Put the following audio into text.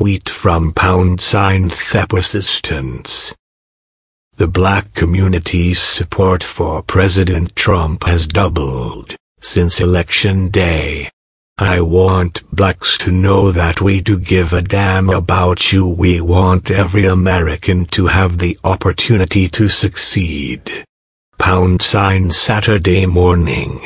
tweet from pound sign ThePersistence. The black community's support for President Trump has doubled since election day. I want blacks to know that we do give a damn about you. We want every American to have the opportunity to succeed. Pound sign Saturday morning.